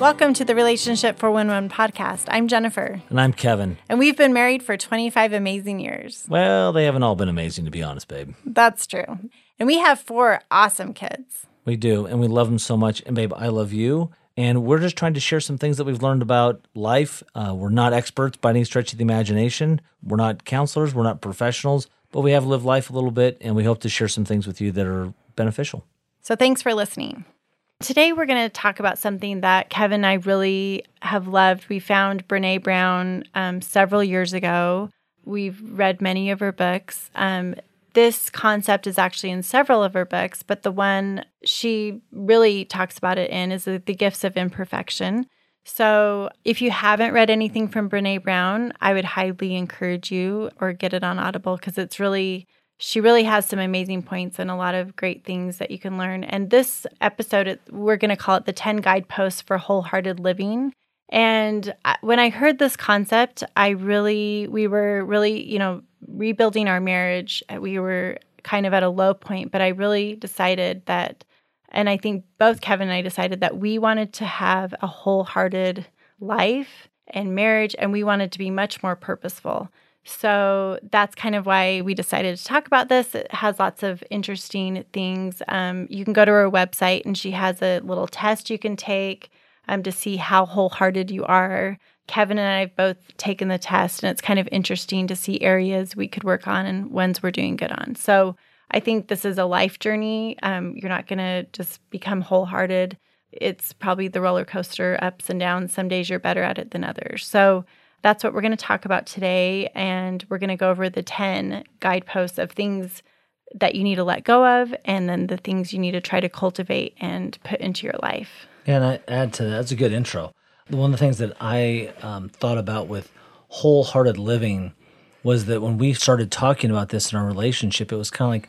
Welcome to the Relationship 411 podcast. I'm Jennifer, And I'm Kevin. and we've been married for 25 amazing years. Well, they haven't all been amazing, to be honest, babe. That's true. And we have four awesome kids. We do, and we love them so much. And, babe, I love you. And we're just trying to share some things that we've learned about life. Uh, we're not experts by any stretch of the imagination. We're not counselors. We're not professionals, but we have lived life a little bit, and we hope to share some things with you that are beneficial. So thanks for listening. Today, we're going to talk about something that Kevin and I really have loved. We found Brene Brown um, several years ago. We've read many of her books. Um, this concept is actually in several of her books, but the one she really talks about it in is the, the gifts of imperfection. So, if you haven't read anything from Brene Brown, I would highly encourage you or get it on Audible because it's really she really has some amazing points and a lot of great things that you can learn. And this episode, we're going to call it the 10 guideposts for wholehearted living. And when I heard this concept, I really, we were really, you know, rebuilding our marriage. We were kind of at a low point, but I really decided that, and I think both Kevin and I decided that we wanted to have a wholehearted life and marriage, and we wanted to be much more purposeful. So that's kind of why we decided to talk about this. It has lots of interesting things. Um, you can go to her website, and she has a little test you can take um, to see how wholehearted you are. Kevin and I have both taken the test, and it's kind of interesting to see areas we could work on and ones we're doing good on. So I think this is a life journey. Um, you're not going to just become wholehearted. It's probably the roller coaster, ups and downs. Some days you're better at it than others. So that's what we're going to talk about today. And we're going to go over the 10 guideposts of things that you need to let go of, and then the things you need to try to cultivate and put into your life. And I add to that, that's a good intro. One of the things that I um, thought about with wholehearted living was that when we started talking about this in our relationship, it was kind of like,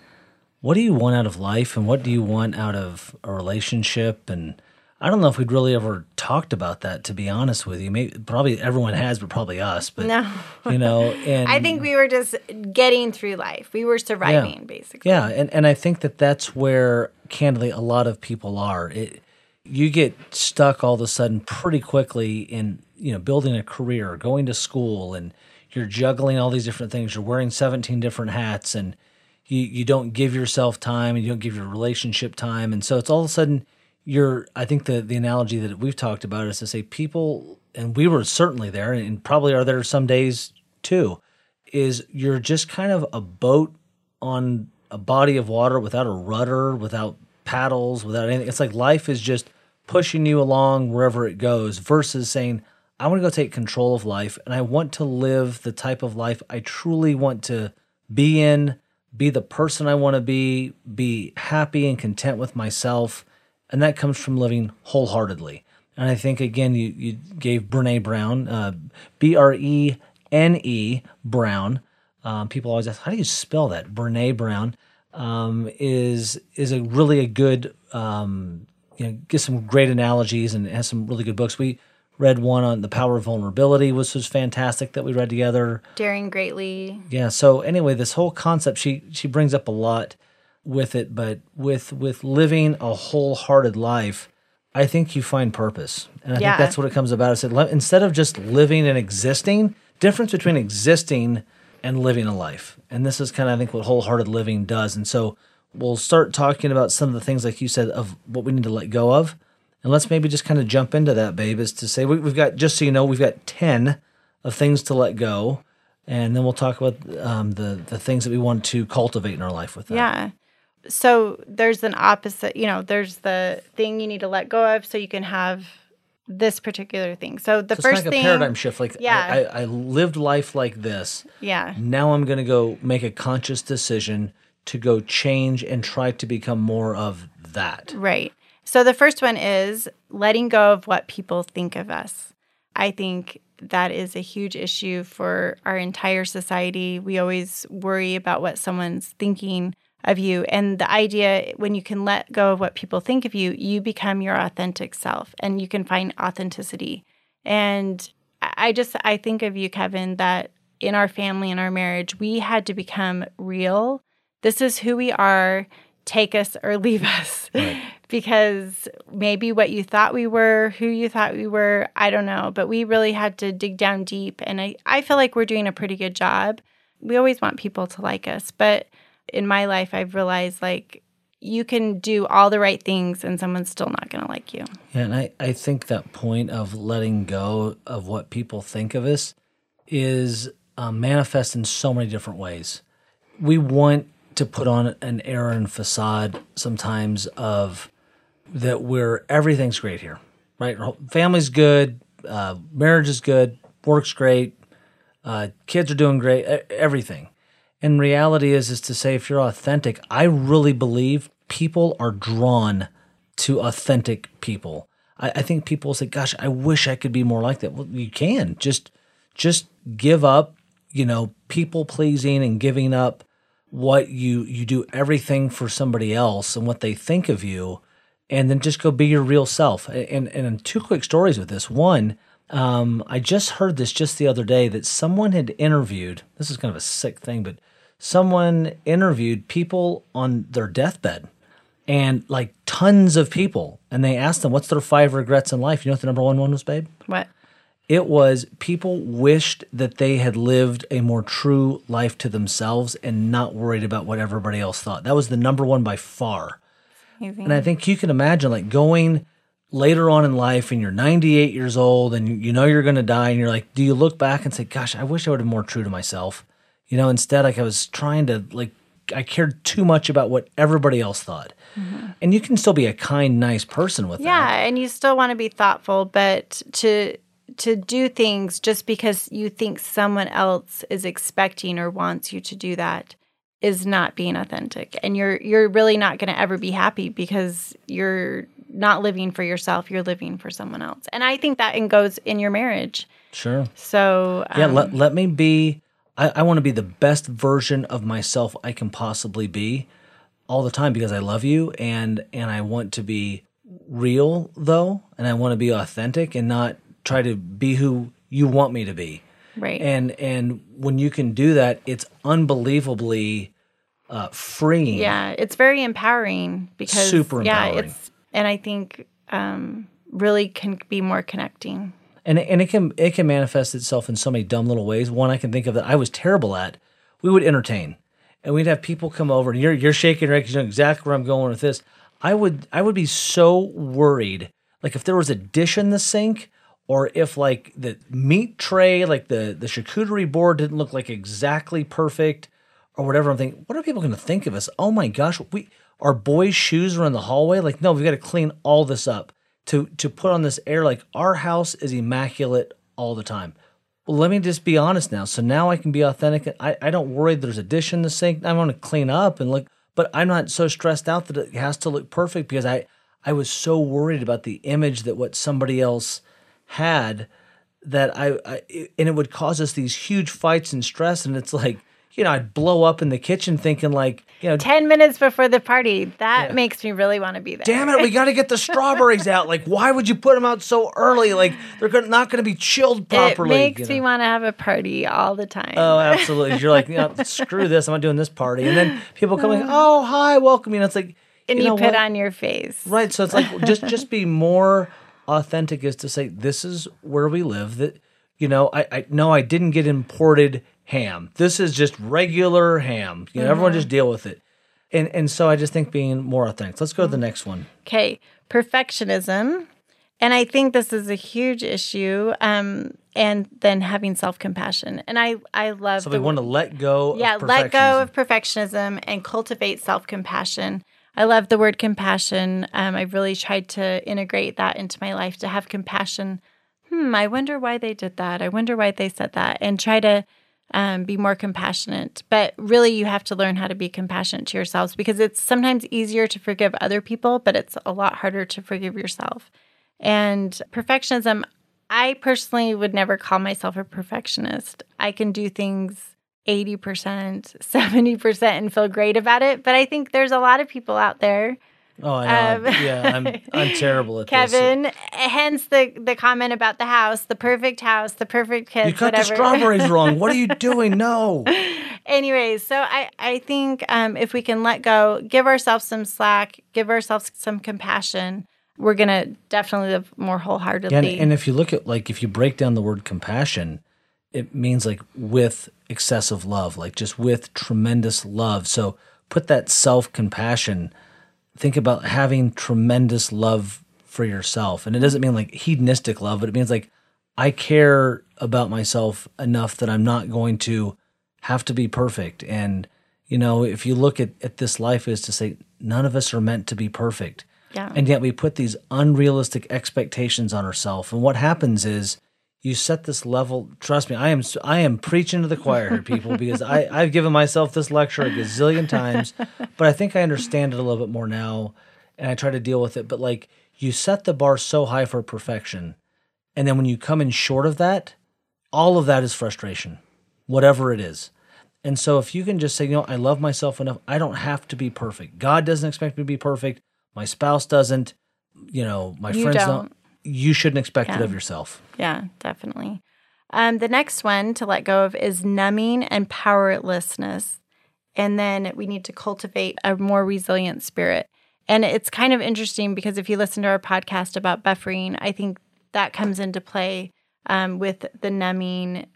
what do you want out of life and what do you want out of a relationship? And I don't know if we'd really ever talked about that, to be honest with you. Maybe probably everyone has, but probably us. But No. you know, and I think we were just getting through life. We were surviving, basically. yeah, and, and I think that that's where, candidly, a lot of people are. It, you get stuck all of a sudden pretty quickly in you know building a career, going to school, and you're juggling all these different things. You're wearing 17 different hats, and you you don't give yourself time, and you don't give your relationship time, and so it's all of a sudden you're. I think the the analogy that we've talked about is to say people, and we were certainly there, and probably are there some days too. Is you're just kind of a boat on a body of water without a rudder, without paddles, without anything. It's like life is just pushing you along wherever it goes versus saying, I want to go take control of life and I want to live the type of life I truly want to be in, be the person I want to be, be happy and content with myself. And that comes from living wholeheartedly. And I think, again, you, you gave Brene Brown, uh, B R E N E Brown. Um, people always ask, how do you spell that? Brene Brown um, is is a really a good um, you know gives some great analogies and has some really good books. We read one on the power of vulnerability, which was fantastic that we read together. Daring greatly. Yeah. So anyway, this whole concept she she brings up a lot with it, but with with living a wholehearted life, I think you find purpose, and I Yeah. think that's what it comes about. That le- instead of just living and existing, difference between existing and living a life, and this is kind of I think what wholehearted living does. And so we'll start talking about some of the things, like you said, of what we need to let go of, and let's maybe just kind of jump into that, babe. Is to say we, we've got just so you know we've got ten of things to let go and then we'll talk about um, the the things that we want to cultivate in our life with that. Yeah. So there's an opposite, you know, there's the thing you need to let go of so you can have this particular thing. So the So first like thing a paradigm shift. Like Yeah. I, I, I lived life like this. Yeah. Now I'm going to go make a conscious decision to go change and try to become more of that. Right. So the first one is letting go of what people think of us. I think that is a huge issue for our entire society. We always worry about what someone's thinking of you. And the idea, when you can let go of what people think of you, you become your authentic self and you can find authenticity. And I just, I think of you, Kevin, that in our family, in our marriage, we had to become real. This is who we are. Take us or leave us. because maybe what you thought we were, who you thought we were, I don't know. But we really had to dig down deep. And I, I feel like we're doing a pretty good job. We always want people to like us. But in my life, I've realized like you can do all the right things and someone's still not going to like you. Yeah, and I, I think that point of letting go of what people think of us is uh, manifest in so many different ways. We want to put on an air and facade sometimes of that we're everything's great here, right? Family's good, uh, marriage is good, work's great, uh, kids are doing great, everything. And reality is is to say if you're authentic, I really believe people are drawn to authentic people. I, I think people say, "Gosh, I wish I could be more like that." Well, you can just just give up, you know, people pleasing and giving up what you you do everything for somebody else and what they think of you, and then just go be your real self. And and two quick stories with this. One, um, I just heard this just the other day that someone had interviewed. This is kind of a sick thing, but someone interviewed people on their deathbed and like tons of people. And they asked them, what's their five regrets in life? You know what the number one one was, babe? What? It was people wished that they had lived a more true life to themselves and not worried about what everybody else thought. That was the number one by far. Amazing. And I think you can imagine like going later on in life and you're 98 years old and you know you're going to die and you're like, do you look back and say, gosh, I wish I would have been more true to myself? You know, instead, like I was trying to like I cared too much about what everybody else thought. Mm-hmm. And you can still be a kind, nice person with yeah, that. Yeah, and you still want to be thoughtful, but to to do things just because you think someone else is expecting or wants you to do that is not being authentic. And you're you're really not going to ever be happy because you're not living for yourself, you're living for someone else. And I think that goes in your marriage. Sure. So um, Yeah, let let me be I, I want to be the best version of myself I can possibly be all the time because I love you and and I want to be real though and I want to be authentic and not try to be who you want me to be. Right. And and when you can do that, it's unbelievably uh, freeing. Yeah, it's very empowering because super empowering. Yeah, it's and I think um, really can be more connecting and and it can it can manifest itself in so many dumb little ways. One I can think of that I was terrible at. We would entertain, and we'd have people come over, and you're you're shaking right because you know exactly where I'm going with this. I would I would be so worried, like if there was a dish in the sink, or if like the meat tray, like the the charcuterie board didn't look like exactly perfect, or whatever. I'm thinking, what are people going to think of us? Oh my gosh, we our boys' shoes are in the hallway. Like, no, we've got to clean all this up to to put on this air like our house is immaculate all the time. Well, let me just be honest now. So now I can be authentic. I, I don't worry there's a dish in the sink. I want to clean up and look, but I'm not so stressed out that it has to look perfect because I I was so worried about the image that what somebody else had that I, I and it would cause us these huge fights and stress. And it's like you know, I'd blow up in the kitchen thinking like, you know, 10 minutes before the party. That yeah. makes me really want to be there. Damn it, we got to get the strawberries out. Like, why would you put them out so early? Like, they're not going to be chilled properly. It makes you know? me want to have a party all the time. Oh, absolutely. You're like, you know, screw this. I'm not doing this party. And then people come like, oh, hi, welcome. You know, it's like, and you, you know put what? on your face. Right. So it's like, just, just be more authentic is to say, this is where we live. That, you know, I, I no, I didn't get imported ham. This is just regular ham. You know, mm-hmm. everyone just deal with it. And and so I just think being more authentic. Let's go to the next one. Okay, perfectionism, and I think this is a huge issue. Um, and then having self compassion, and I I love. So we want to let go. Yeah, let go of perfectionism and cultivate self compassion. I love the word compassion. Um, I've really tried to integrate that into my life to have compassion. Hmm, I wonder why they did that. I wonder why they said that, and try to um, be more compassionate. But really, you have to learn how to be compassionate to yourselves because it's sometimes easier to forgive other people, but it's a lot harder to forgive yourself. And perfectionism, I personally would never call myself a perfectionist. I can do things 80%, 70% and feel great about it. But I think there's a lot of people out there Oh, I know. Um, yeah, I'm I'm terrible at Kevin, this. Kevin, hence the the comment about the house, the perfect house, the perfect kids. You cut whatever. the strawberries wrong. What are you doing? No. Anyways, so I, I think um, if we can let go, give ourselves some slack, give ourselves some compassion, we're going to definitely live more wholeheartedly. Yeah, and, and if you look at like if you break down the word compassion, it means like with excessive love, like just with tremendous love. So put that self compassion. Think about having tremendous love for yourself, and it doesn't mean like hedonistic love, but it means like I care about myself enough that I'm not going to have to be perfect. And, you know, if you look at, at this life is to say, none of us are meant to be perfect. Yeah. And yet we put these unrealistic expectations on ourselves. And what happens is you set this level. Trust me, I am I am preaching to the choir here, people, because I, I've given myself this lecture a gazillion times, but I think I understand it a little bit more now and I try to deal with it. But like you set the bar so high for perfection. And then when you come in short of that, all of that is frustration, whatever it is. And so if you can just say, you know, I love myself enough, I don't have to be perfect. God doesn't expect me to be perfect. My spouse doesn't, you know, my You friends don't. don't. You shouldn't expect it of yourself. Yeah, definitely. Um, the next one to let go of is numbing and powerlessness. And then we need to cultivate a more resilient spirit. And it's kind of interesting because if you listen to our podcast about buffering, I think that comes into play um, with the numbing,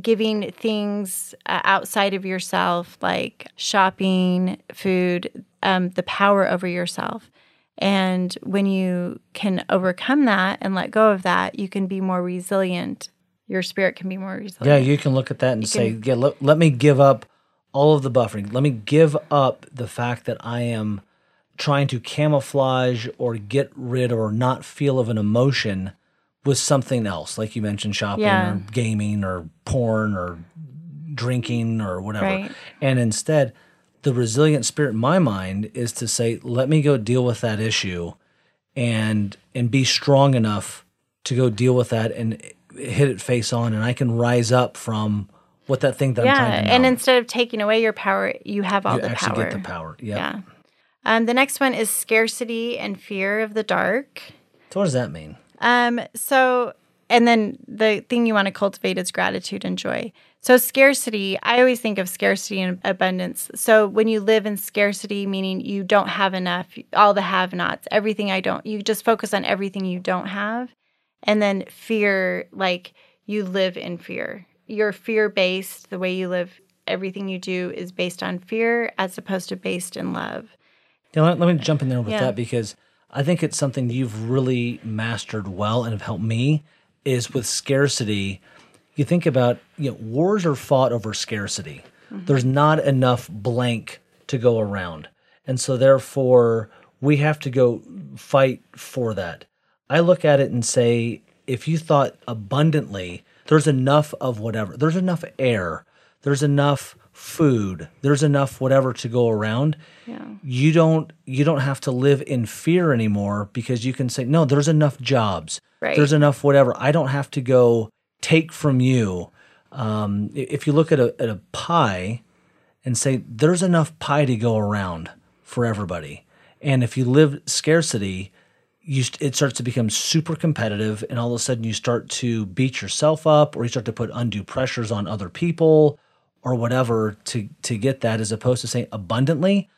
giving things uh, outside of yourself, like shopping, food, um, the power over yourself. And when you can overcome that and let go of that, you can be more resilient. Your spirit can be more resilient. Yeah, you can look at that and say, yeah, let, let me give up all of the buffering. Let me give up the fact that I am trying to camouflage or get rid or not feel of an emotion with something else, like you mentioned, shopping Yeah. or gaming or porn or drinking or whatever. Right. And instead, the resilient spirit in my mind is to say, let me go deal with that issue and and be strong enough to go deal with that and hit it face on and I can rise up from what that thing that I'm yeah. trying to And instead of taking away your power, you have all you the actually power. get the power. Yep. Yeah. Um, the next one is scarcity and fear of the dark. So what does that mean? Um, so, and then the thing you want to cultivate is gratitude and joy. So, scarcity, I always think of scarcity and abundance. So, when you live in scarcity, meaning you don't have enough, all the have nots, everything I don't, you just focus on everything you don't have. And then fear, like you live in fear. You're fear based. The way you live, everything you do is based on fear as opposed to based in love. Yeah, let, let me jump in there with Yeah. that because I think it's something you've really mastered well and have helped me is with scarcity. You think about, you know, wars are fought over scarcity. Mm-hmm. There's not enough blank to go around. And so therefore we have to go fight for that. I look at it and say, if you thought abundantly, there's enough of whatever, there's enough air, there's enough food, there's enough whatever to go around. Yeah. You don't you don't have to live in fear anymore because you can say, no, there's enough jobs. Right. There's enough whatever. I don't have to go take from you. Um, if you look at a at a pie and say there's enough pie to go around for everybody, and if you live scarcity, you st- it starts to become super competitive, and all of a sudden you start to beat yourself up, or you start to put undue pressures on other people, or whatever to to get that, as opposed to saying abundantly.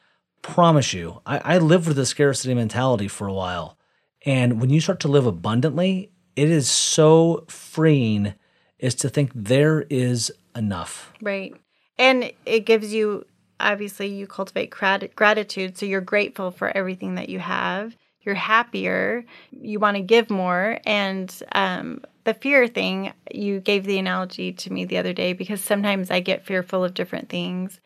Promise you, I, I lived with a scarcity mentality for a while, and when you start to live abundantly, it is so freeing. Is to think there is enough. Right. And it gives you, obviously, you cultivate grat- gratitude. So you're grateful for everything that you have. You're happier. You want to give more. And um, the fear thing, you gave the analogy to me the other day because sometimes I get fearful of different things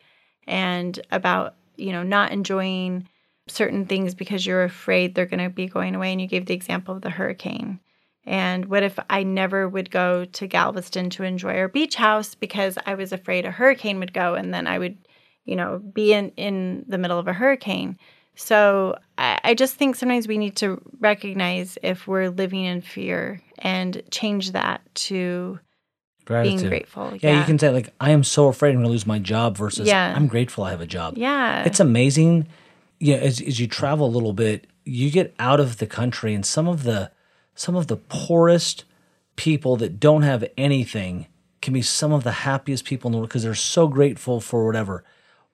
and about, you know, not enjoying certain things because you're afraid they're going to be going away. And you gave the example of the hurricane. And what if I never would go to Galveston to enjoy our beach house because I was afraid a hurricane would go and then I would, you know, be in, in the middle of a hurricane. So I, I just think sometimes we need to recognize if we're living in fear and change that to Gratitude. being grateful. Yeah, you can say like, "I am so afraid I'm going to lose my job," versus Yeah. "I'm grateful I have a job." Yeah. it's amazing. Yeah, as as you travel a little bit, you get out of the country, and some of the some of the poorest people that don't have anything can be some of the happiest people in the world because they're so grateful for whatever.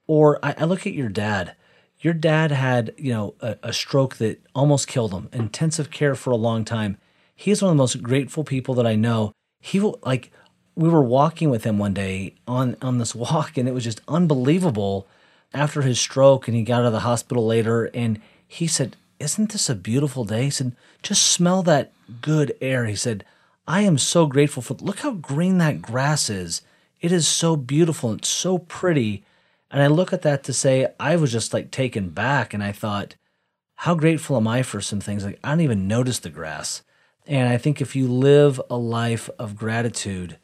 Or I, I look at your dad. Your dad had, you know, a, a stroke that almost killed him, intensive care for a long time. He's one of the most grateful people that I know. He will like we were walking with him one day on on this walk and it was just unbelievable after his stroke and he got out of the hospital later and he said isn't this a beautiful day he said just smell that good air he said i am so grateful for look how green that grass is it is so beautiful and so pretty and i look at that to say i was just like taken back and i thought how grateful am i for some things like i don't even notice the grass and i think if you live a life of gratitude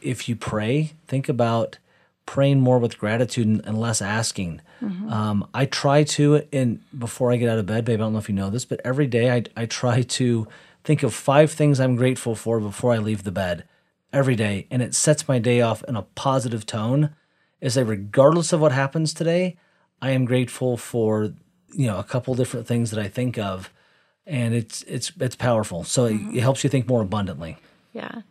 if you pray, think about praying more with gratitude and, and less asking. Mm-hmm. Um, I try to, and before I get out of bed, babe, I don't know if you know this, but every day I, I try to think of five things I'm grateful for before I leave the bed every day. And it sets my day off in a positive tone. Is that regardless of what happens today, I am grateful for, you know, a couple different things that I think of. And it's it's it's powerful. So mm-hmm. it, it helps you think more abundantly. Yeah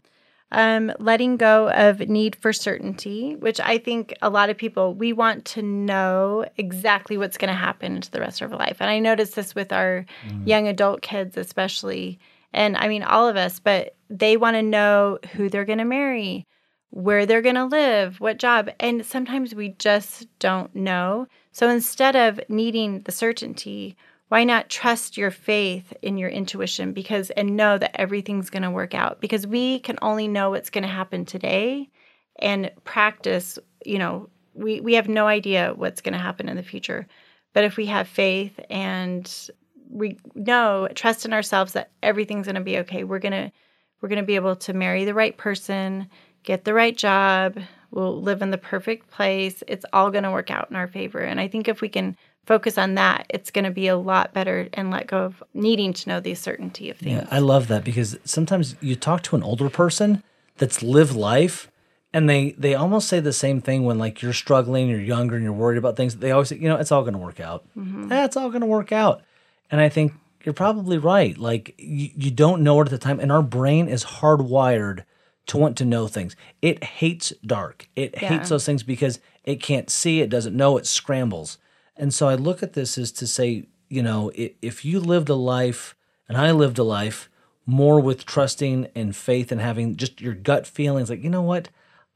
um, letting go of need for certainty, which I think a lot of people, we want to know exactly what's going to happen to the rest of our life. And I notice this with our mm. young adult kids, especially. And I mean, all of us, but they want to know who they're going to marry, where they're going to live, what job. And sometimes we just don't know. So instead of needing the certainty, why not trust your faith in your intuition because and know that everything's going to work out because we can only know what's going to happen today and practice you know we we have no idea what's going to happen in the future but if we have faith and we know trust in ourselves that everything's going to be okay we're going to we're going to be able to marry the right person get the right job we'll live in the perfect place it's all going to work out in our favor and i think if we can focus on that, it's going to be a lot better and let go of needing to know the certainty of things. Yeah, I love that because sometimes you talk to an older person that's lived life and they they almost say the same thing when like you're struggling, you're younger and you're worried about things. They always say, you know, it's all going to work out. Mm-hmm. Eh, it's all going to work out. And I think you're probably right. Like you, you don't know it at the time and our brain is hardwired to want to know things. It hates dark. It yeah. hates those things because it can't see, it doesn't know, it scrambles. And so I look at this as to say, you know, if you lived a life and I lived a life more with trusting and faith and having just your gut feelings, like, you know what,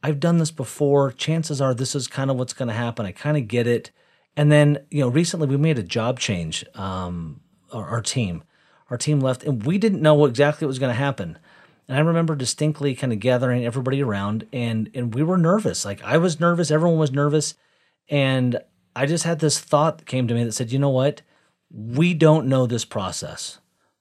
I've done this before. Chances are this is kind of what's going to happen. I kind of get it. And then, you know, recently we made a job change, um, our, our team. Our team left and we didn't know exactly what was going to happen. And I remember distinctly kind of gathering everybody around and and we were nervous. Like I was nervous, everyone was nervous. And I just had this thought that came to me that said, you know what? We don't know this process,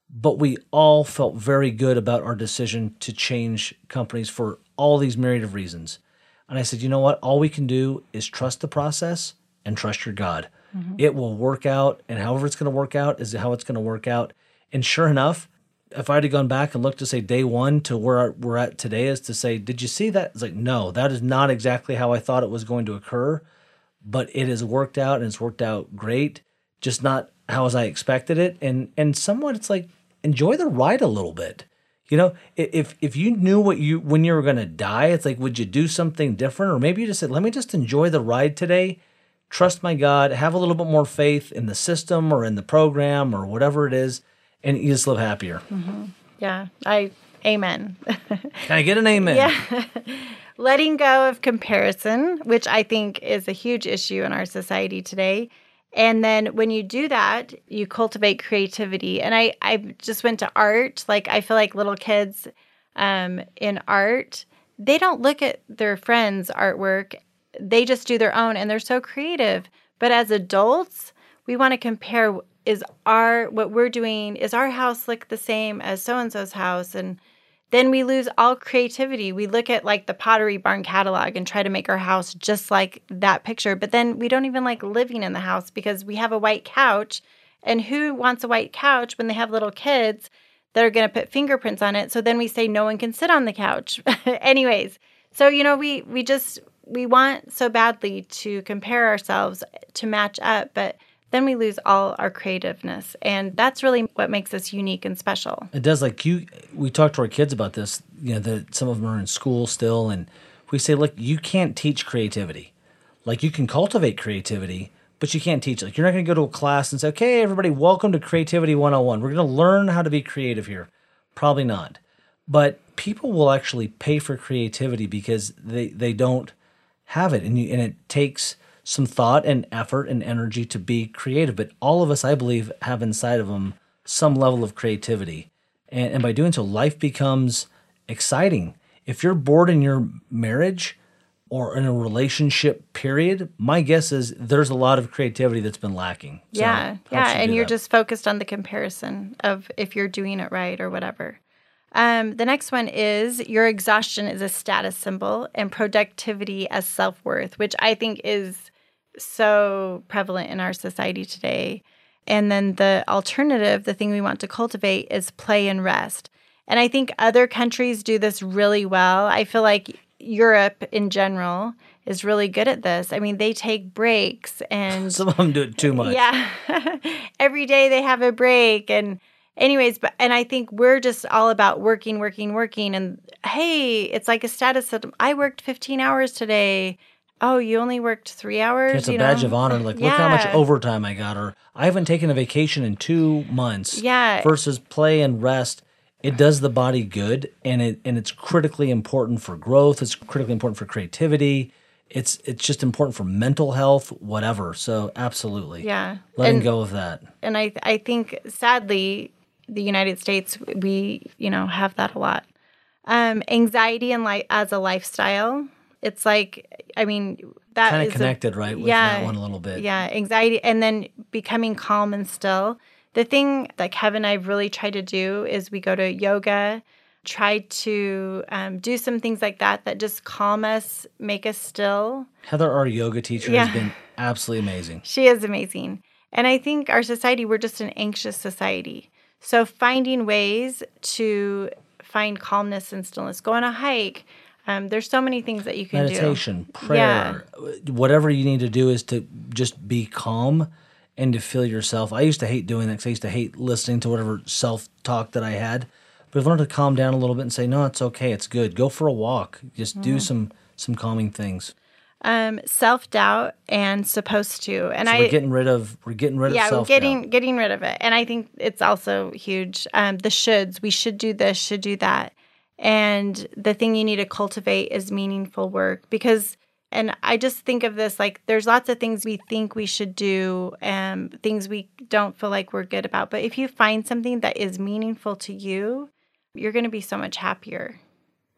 but we all felt very good about our decision to change companies for all these myriad of reasons. And I said, you know what? All we can do is trust the process and trust your God. Mm-hmm. It will work out, and however it's going to work out is how it's going to work out. And sure enough, if I had gone back and looked to say day one to where we're at today, is to say, did you see that? It's like, no, that is not exactly how I thought it was going to occur but it has worked out and it's worked out great. Just not how as I expected it, and and somewhat it's like enjoy the ride a little bit. You know, if if you knew what you when you were going to die, it's like would you do something different, or maybe you just said, let me just enjoy the ride today, trust my God, have a little bit more faith in the system or in the program or whatever it is, and you just live happier. Mm-hmm. Yeah, I amen. Can I get an amen? Yeah letting go of comparison, which I think is a huge issue in our society today. And then when you do that, you cultivate creativity. And I, I just went to art. Like I feel like little kids um, in art, they don't look at their friends' artwork. They just do their own and they're so creative. But as adults, we want to compare is our what we're doing, is our house look the same as so and so's house? And then we lose all creativity. We look at like the Pottery Barn catalog and try to make our house just like that picture, but then we don't even like living in the house because we have a white couch. And who wants a white couch when they have little kids that are going to put fingerprints on it? So then we say no one can sit on the couch. Anyways, so you know we we just we want so badly to compare ourselves to match up, but then we lose all our creativeness. And that's really what makes us unique and special. It does. Like you, we talked to our kids about this, you know, that some of them are in school still. And we say, look, you can't teach creativity. Like you can cultivate creativity, but you can't teach. Like you're not going to go to a class and say, okay, everybody, welcome to Creativity 101. We're going to learn how to be creative here. Probably not. But people will actually pay for creativity because they, they don't have it. And, you, and it takes some thought and effort and energy to be creative. But all of us, I believe, have inside of them some level of creativity. And, and by doing so, life becomes exciting. If you're bored in your marriage, or in a relationship period, my guess is there's a lot of creativity that's been lacking. So yeah, yeah, and you're that. just focused on the comparison of if you're doing it right or whatever. Um, the next one is your exhaustion is a status symbol and productivity as self worth, which I think is so prevalent in our society today. And then the alternative, the thing we want to cultivate, is play and rest. And I think other countries do this really well. I feel like Europe in general is really good at this. I mean, they take breaks and some of them do it too much. Yeah. Every day they have a break and anyways, but and I think we're just all about working, working, working and hey, it's like a status that I worked 15 hours today. Oh, you only worked three hours? It's a badge know? of honor. Like, yeah. look how much overtime I got, or I haven't taken a vacation in two months. Yeah. Versus play and rest it does the body good and it and it's critically important for growth it's critically important for creativity it's it's just important for mental health whatever so absolutely yeah letting and, go of that and i i think sadly the united states we you know have that a lot um anxiety and like as a lifestyle it's like i mean that kind of connected a, right with yeah, that one a little bit yeah anxiety and then becoming calm and still the thing that Kevin and I really try to do is we go to yoga, try to um, do some things like that that just calm us, make us still. Heather, our yoga teacher, yeah. has been absolutely amazing. She is amazing. And I think our society, we're just an anxious society. So finding ways to find calmness and stillness, go on a hike. Um, there's so many things that you can Meditation, do. Meditation, prayer, yeah. whatever you need to do is to just be calm and to feel yourself. I used to hate doing that because I used to hate listening to whatever self talk that I had. But I've learned to calm down a little bit and say, no, it's okay, it's good. Go for a walk. Just mm. do some some calming things. Um, self doubt and supposed to, and so I we're getting rid of we're getting rid yeah, of self getting getting rid of it, and I think it's also huge. Um, the shoulds, we should do this, should do that, and the thing you need to cultivate is meaningful work because and I just think of this like there's lots of things we think we should do and things we don't feel like we're good about. But if you find something that is meaningful to you, you're going to be so much happier.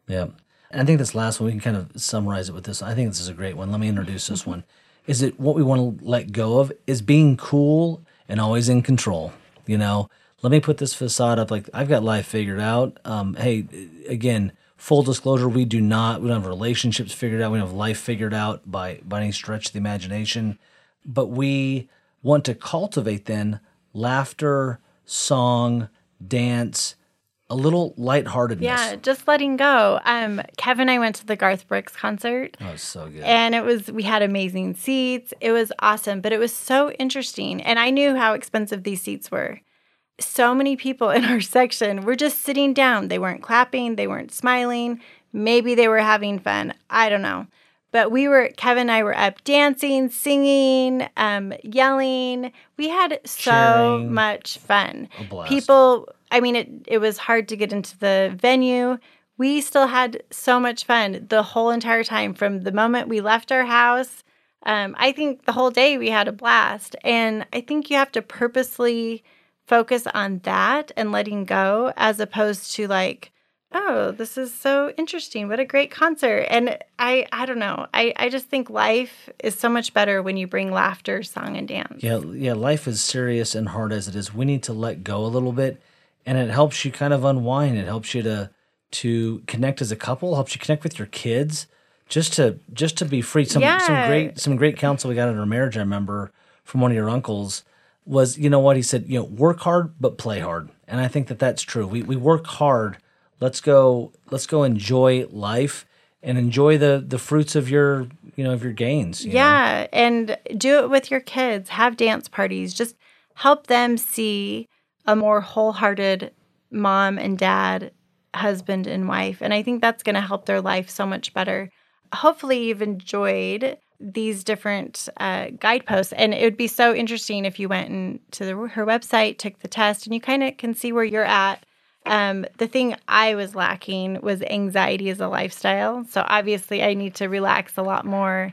Yeah. And I think this last one, we can kind of summarize it with this. I think this is a great one. Let me introduce this one. Is it what we want to let go of is being cool and always in control. You know, let me put this facade up like I've got life figured out. Um, hey, again, full disclosure, we do not. We don't have relationships figured out. We don't have life figured out by by any stretch of the imagination. But we want to cultivate then laughter, song, dance, a little lightheartedness. Yeah, just letting go. Um, Kevin and I went to the Garth Brooks concert. Oh, so good. And it was we had amazing seats. It was awesome, but it was so interesting. And I knew how expensive these seats were so many people in our section were just sitting down. They weren't clapping, they weren't smiling. Maybe they were having fun. I don't know. But we were, Kevin and I were up dancing, singing, um, yelling. We had so Cheering. much fun. People, I mean, it, it was hard to get into the venue. We still had so much fun the whole entire time from the moment we left our house. Um, I think the whole day we had a blast. And I think you have to purposely focus on that and letting go as opposed to like oh this is so interesting what a great concert and i i don't know i i just think life is so much better when you bring laughter song and dance yeah yeah life is serious and hard as it is we need to let go a little bit and it helps you kind of unwind it helps you to to connect as a couple helps you connect with your kids just to just to be free some yeah. some great some great counsel we got in our marriage i remember from one of your uncles was, you know what? He said, you know, work hard, but play hard. And I think that that's true. We, we work hard. Let's go, let's go enjoy life and enjoy the, the fruits of your, you know, of your gains. You yeah. Know? And do it with your kids, have dance parties, just help them see a more wholehearted mom and dad, husband and wife. And I think that's going to help their life so much better. hopefully you've enjoyed these different uh, guideposts. And it would be so interesting if you went into the, her website, took the test, and you kind of can see where you're at. Um, the thing I was lacking was anxiety as a lifestyle. So obviously, I need to relax a lot more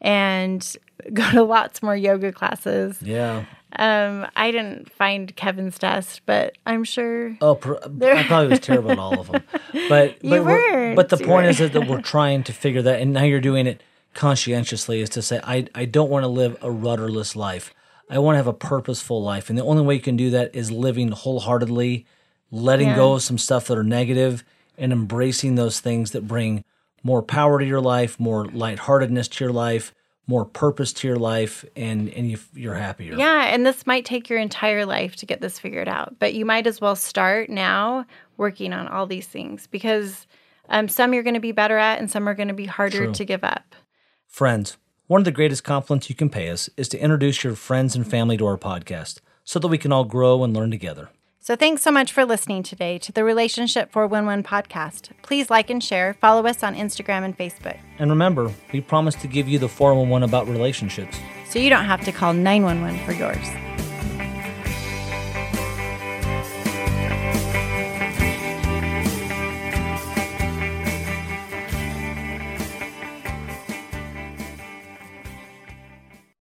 and go to lots more yoga classes. Yeah. Um, I didn't find Kevin's test, but I'm sure. Oh, pr- I probably was terrible at all of them. But You but, weren't. but the point were. is that, that we're trying to figure that, and now you're doing it conscientiously. Is to say I I don't want to live a rudderless life. I want to have a purposeful life, and the only way you can do that is living wholeheartedly, letting Yeah. go of some stuff that are negative, and embracing those things that bring more power to your life, more lightheartedness to your life, more purpose to your life, and and you, you're happier. Yeah, and this might take your entire life to get this figured out, but you might as well start now working on all these things because um, some you're going to be better at and some are going to be harder True. to give up. Friends, one of the greatest compliments you can pay us is to introduce your friends and family to our podcast so that we can all grow and learn together. So thanks so much for listening today to the Relationship 411 podcast. Please like and share. Follow us on Instagram and Facebook And remember, we promise to give you the 411 about relationships. so you don't have to call 911 for yours.